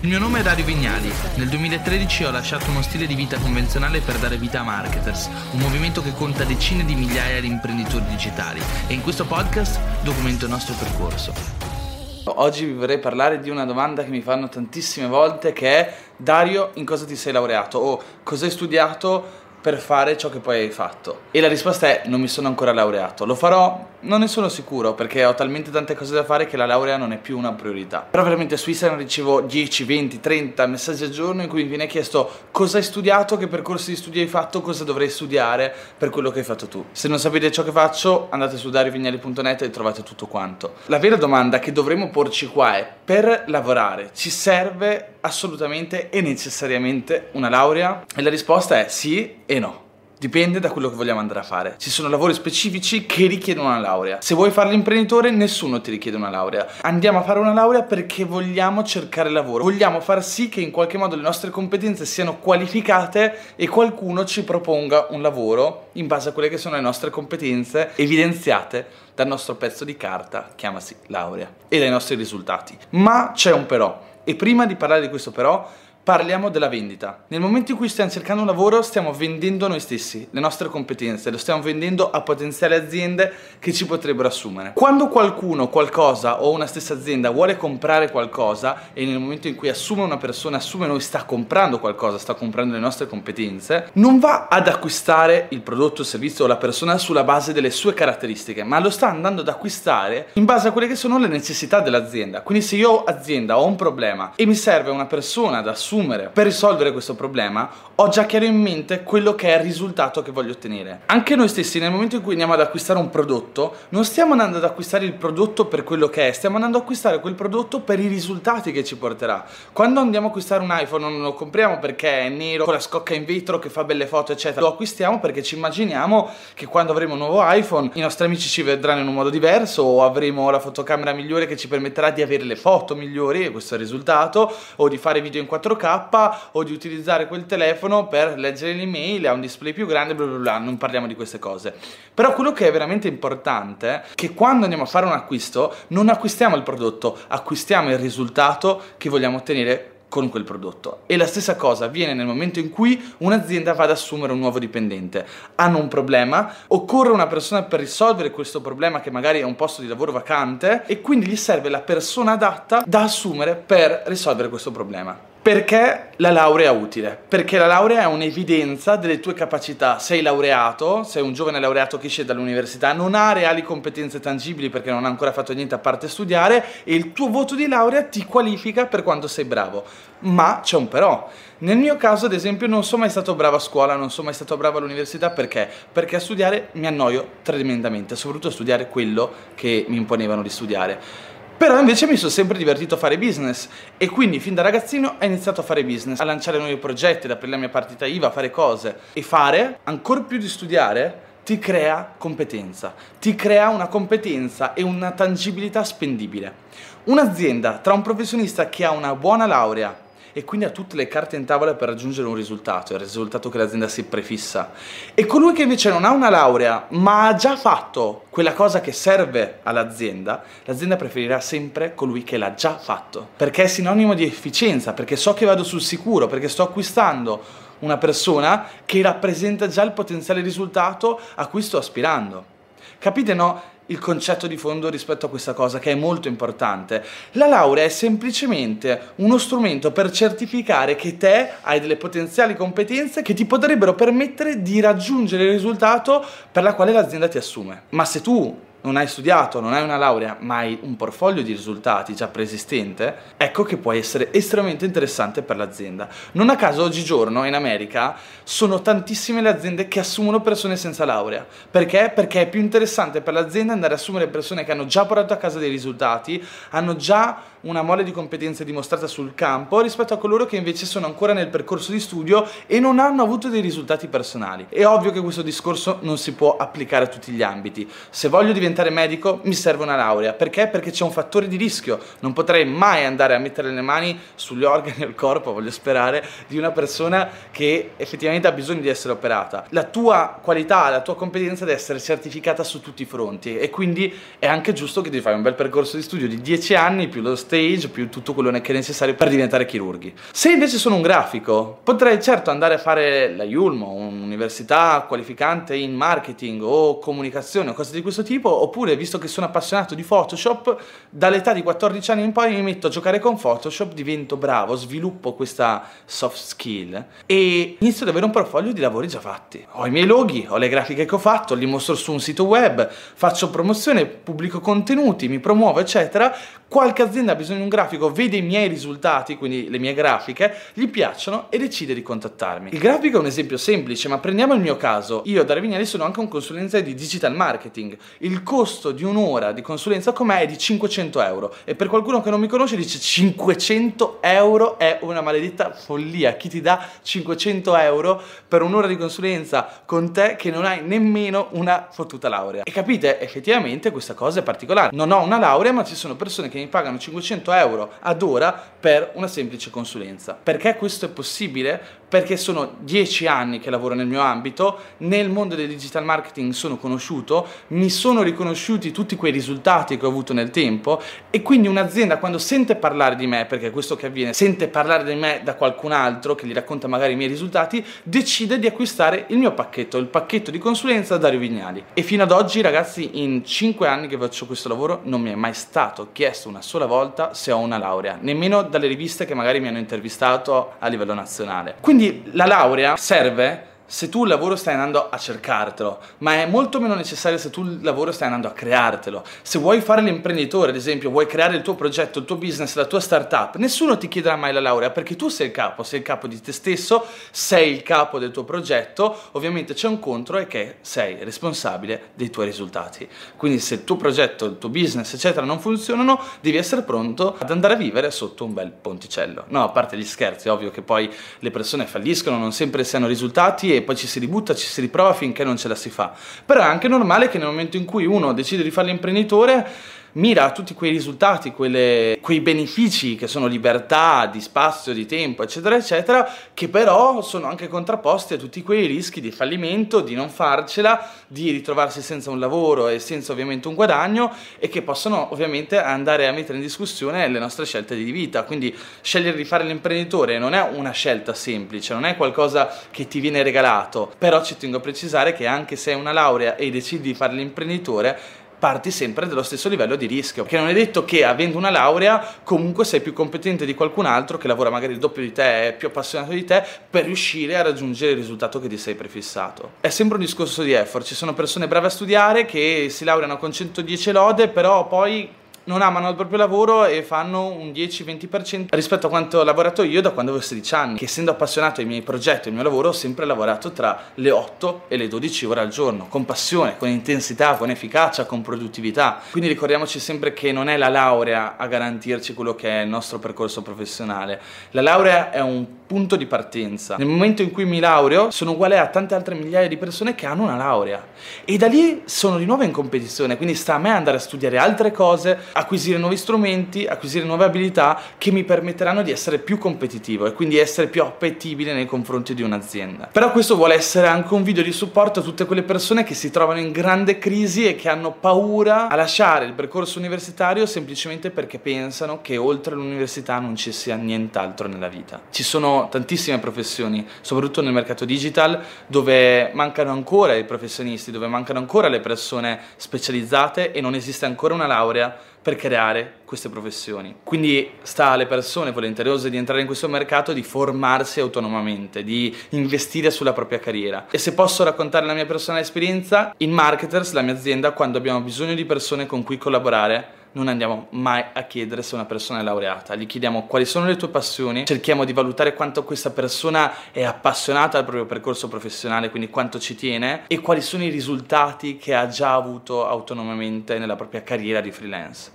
Il mio nome è Dario Vignali. Nel 2013 ho lasciato uno stile di vita convenzionale per dare vita a Marketers, un movimento che conta decine di migliaia di imprenditori digitali e in questo podcast documento il nostro percorso. Oggi vi vorrei parlare di una domanda che mi fanno tantissime volte che è Dario, in cosa ti sei laureato? O cosa hai studiato? per fare ciò che poi hai fatto? E la risposta è non mi sono ancora laureato. Lo farò? Non ne sono sicuro perché ho talmente tante cose da fare che la laurea non è più una priorità. Però veramente su Instagram ricevo 10, 20, 30 messaggi al giorno in cui mi viene chiesto cosa hai studiato, che percorso di studio hai fatto, cosa dovrei studiare per quello che hai fatto tu. Se non sapete ciò che faccio, andate su dariovignali.net e trovate tutto quanto. La vera domanda che dovremmo porci qua è per lavorare ci serve assolutamente e necessariamente una laurea? E la risposta è sì e no. Dipende da quello che vogliamo andare a fare. Ci sono lavori specifici che richiedono una laurea. Se vuoi fare l'imprenditore, nessuno ti richiede una laurea. Andiamo a fare una laurea perché vogliamo cercare lavoro. Vogliamo far sì che in qualche modo le nostre competenze siano qualificate e qualcuno ci proponga un lavoro in base a quelle che sono le nostre competenze evidenziate dal nostro pezzo di carta, chiamasi laurea, e dai nostri risultati. Ma c'è un però. E prima di parlare di questo però, parliamo della vendita. Nel momento in cui stiamo cercando un lavoro stiamo vendendo noi stessi, le nostre competenze, lo stiamo vendendo a potenziali aziende che ci potrebbero assumere. Quando qualcuno, qualcosa o una stessa azienda vuole comprare qualcosa e nel momento in cui assume una persona, assume noi, sta comprando qualcosa, sta comprando le nostre competenze, non va ad acquistare il prodotto, il servizio o la persona sulla base delle sue caratteristiche, ma lo sta andando ad acquistare in base a quelle che sono le necessità dell'azienda. Quindi se io azienda ho un problema e mi serve una persona da assumere assumere per risolvere questo problema, ho già chiaro in mente quello che è il risultato che voglio ottenere. Anche noi stessi, nel momento in cui andiamo ad acquistare un prodotto, non stiamo andando ad acquistare il prodotto per quello che è, stiamo andando ad acquistare quel prodotto per i risultati che ci porterà. Quando andiamo a acquistare un iPhone non lo compriamo perché è nero, con la scocca in vetro che fa belle foto, eccetera. Lo acquistiamo perché ci immaginiamo che quando avremo un nuovo iPhone i nostri amici ci vedranno in un modo diverso o avremo la fotocamera migliore che ci permetterà di avere le foto migliori, e questo è il risultato, o di fare video in 4K o di utilizzare quel telefono per leggere le email, ha un display più grande, bla bla bla, non parliamo di queste cose. Però quello che è veramente importante è che quando andiamo a fare un acquisto non acquistiamo il prodotto, acquistiamo il risultato che vogliamo ottenere con quel prodotto. E la stessa cosa avviene nel momento in cui un'azienda va ad assumere un nuovo dipendente. Hanno un problema, occorre una persona per risolvere questo problema che magari è un posto di lavoro vacante e quindi gli serve la persona adatta da assumere per risolvere questo problema. Perché la laurea è utile? Perché la laurea è un'evidenza delle tue capacità. Sei laureato, sei un giovane laureato che esce dall'università, non ha reali competenze tangibili perché non ha ancora fatto niente a parte studiare e il tuo voto di laurea ti qualifica per quanto sei bravo. Ma c'è un però. Nel mio caso, ad esempio, non sono mai stato bravo a scuola, non sono mai stato bravo all'università perché? Perché a studiare mi annoio tremendamente, soprattutto a studiare quello che mi imponevano di studiare. Però invece mi sono sempre divertito a fare business e quindi fin da ragazzino ho iniziato a fare business, a lanciare nuovi progetti, ad aprire la mia partita IVA, a fare cose. E fare, ancora più di studiare, ti crea competenza, ti crea una competenza e una tangibilità spendibile. Un'azienda tra un professionista che ha una buona laurea e quindi ha tutte le carte in tavola per raggiungere un risultato, il risultato che l'azienda si prefissa. E colui che invece non ha una laurea, ma ha già fatto quella cosa che serve all'azienda, l'azienda preferirà sempre colui che l'ha già fatto, perché è sinonimo di efficienza, perché so che vado sul sicuro, perché sto acquistando una persona che rappresenta già il potenziale risultato a cui sto aspirando. Capite no? Il concetto di fondo rispetto a questa cosa che è molto importante. La laurea è semplicemente uno strumento per certificare che te hai delle potenziali competenze che ti potrebbero permettere di raggiungere il risultato per la quale l'azienda ti assume. Ma se tu non hai studiato, non hai una laurea, ma hai un portfolio di risultati già preesistente, ecco che può essere estremamente interessante per l'azienda. Non a caso oggigiorno in America sono tantissime le aziende che assumono persone senza laurea. Perché? Perché è più interessante per l'azienda andare a assumere persone che hanno già portato a casa dei risultati, hanno già una mole di competenze dimostrata sul campo rispetto a coloro che invece sono ancora nel percorso di studio e non hanno avuto dei risultati personali. È ovvio che questo discorso non si può applicare a tutti gli ambiti. Se voglio diventare diventare medico mi serve una laurea. Perché? Perché c'è un fattore di rischio. Non potrei mai andare a mettere le mani sugli organi del corpo, voglio sperare, di una persona che effettivamente ha bisogno di essere operata. La tua qualità, la tua competenza deve essere certificata su tutti i fronti e quindi è anche giusto che ti fai un bel percorso di studio di 10 anni più lo stage, più tutto quello che è necessario per diventare chirurghi. Se invece sono un grafico, potrei certo andare a fare la Yulmo, un'università qualificante in marketing o comunicazione o cose di questo tipo, oppure visto che sono appassionato di Photoshop, dall'età di 14 anni in poi mi metto a giocare con Photoshop, divento bravo, sviluppo questa soft skill e inizio ad avere un portfolio di lavori già fatti. Ho i miei loghi, ho le grafiche che ho fatto, li mostro su un sito web, faccio promozione, pubblico contenuti, mi promuovo, eccetera. Qualche azienda ha bisogno di un grafico, vede i miei risultati, quindi le mie grafiche, gli piacciono e decide di contattarmi. Il grafico è un esempio semplice, ma prendiamo il mio caso. Io da Revignali sono anche un consulenza di digital marketing. Il costo di un'ora di consulenza con me è di 500 euro e per qualcuno che non mi conosce dice 500 euro è una maledetta follia. Chi ti dà 500 euro per un'ora di consulenza con te che non hai nemmeno una fottuta laurea? E capite, effettivamente questa cosa è particolare. Non ho una laurea, ma ci sono persone che che mi pagano 500 euro ad ora per una semplice consulenza. Perché questo è possibile? Perché sono 10 anni che lavoro nel mio ambito, nel mondo del digital marketing sono conosciuto, mi sono riconosciuti tutti quei risultati che ho avuto nel tempo e quindi un'azienda quando sente parlare di me, perché è questo che avviene, sente parlare di me da qualcun altro che gli racconta magari i miei risultati, decide di acquistare il mio pacchetto, il pacchetto di consulenza Dario Vignali. E fino ad oggi ragazzi in 5 anni che faccio questo lavoro non mi è mai stato chiesto una sola volta se ho una laurea, nemmeno dalle riviste che magari mi hanno intervistato a livello nazionale. Quindi la laurea serve se tu il lavoro stai andando a cercartelo, ma è molto meno necessario se tu il lavoro stai andando a creartelo. Se vuoi fare l'imprenditore, ad esempio, vuoi creare il tuo progetto, il tuo business, la tua startup, nessuno ti chiederà mai la laurea perché tu sei il capo, sei il capo di te stesso, sei il capo del tuo progetto, ovviamente c'è un contro e che sei responsabile dei tuoi risultati. Quindi se il tuo progetto, il tuo business, eccetera, non funzionano, devi essere pronto ad andare a vivere sotto un bel ponticello. No, a parte gli scherzi, ovvio che poi le persone falliscono, non sempre si hanno risultati e poi ci si ributta, ci si riprova finché non ce la si fa. Però è anche normale che nel momento in cui uno decide di fare l'imprenditore mira a tutti quei risultati, quelle, quei benefici che sono libertà di spazio, di tempo, eccetera, eccetera, che però sono anche contrapposti a tutti quei rischi di fallimento, di non farcela, di ritrovarsi senza un lavoro e senza ovviamente un guadagno e che possono ovviamente andare a mettere in discussione le nostre scelte di vita. Quindi scegliere di fare l'imprenditore non è una scelta semplice, non è qualcosa che ti viene regalato, però ci tengo a precisare che anche se hai una laurea e decidi di fare l'imprenditore, parti sempre dello stesso livello di rischio, perché non è detto che avendo una laurea comunque sei più competente di qualcun altro che lavora magari il doppio di te, è più appassionato di te per riuscire a raggiungere il risultato che ti sei prefissato. È sempre un discorso di effort, ci sono persone brave a studiare che si laureano con 110 lode, però poi non amano il proprio lavoro e fanno un 10-20% rispetto a quanto ho lavorato io da quando avevo 16 anni, che essendo appassionato ai miei progetti e al mio lavoro ho sempre lavorato tra le 8 e le 12 ore al giorno, con passione, con intensità, con efficacia, con produttività. Quindi ricordiamoci sempre che non è la laurea a garantirci quello che è il nostro percorso professionale. La laurea è un punto di partenza. Nel momento in cui mi laureo sono uguale a tante altre migliaia di persone che hanno una laurea e da lì sono di nuovo in competizione, quindi sta a me andare a studiare altre cose, acquisire nuovi strumenti, acquisire nuove abilità che mi permetteranno di essere più competitivo e quindi essere più appetibile nei confronti di un'azienda. Però questo vuole essere anche un video di supporto a tutte quelle persone che si trovano in grande crisi e che hanno paura a lasciare il percorso universitario semplicemente perché pensano che oltre l'università non ci sia nient'altro nella vita. Ci tantissime professioni, soprattutto nel mercato digital, dove mancano ancora i professionisti, dove mancano ancora le persone specializzate e non esiste ancora una laurea per creare queste professioni. Quindi sta alle persone volenterose di entrare in questo mercato di formarsi autonomamente, di investire sulla propria carriera. E se posso raccontare la mia personale esperienza, in Marketers, la mia azienda, quando abbiamo bisogno di persone con cui collaborare, non andiamo mai a chiedere se una persona è laureata, gli chiediamo quali sono le tue passioni, cerchiamo di valutare quanto questa persona è appassionata al proprio percorso professionale, quindi quanto ci tiene e quali sono i risultati che ha già avuto autonomamente nella propria carriera di freelance.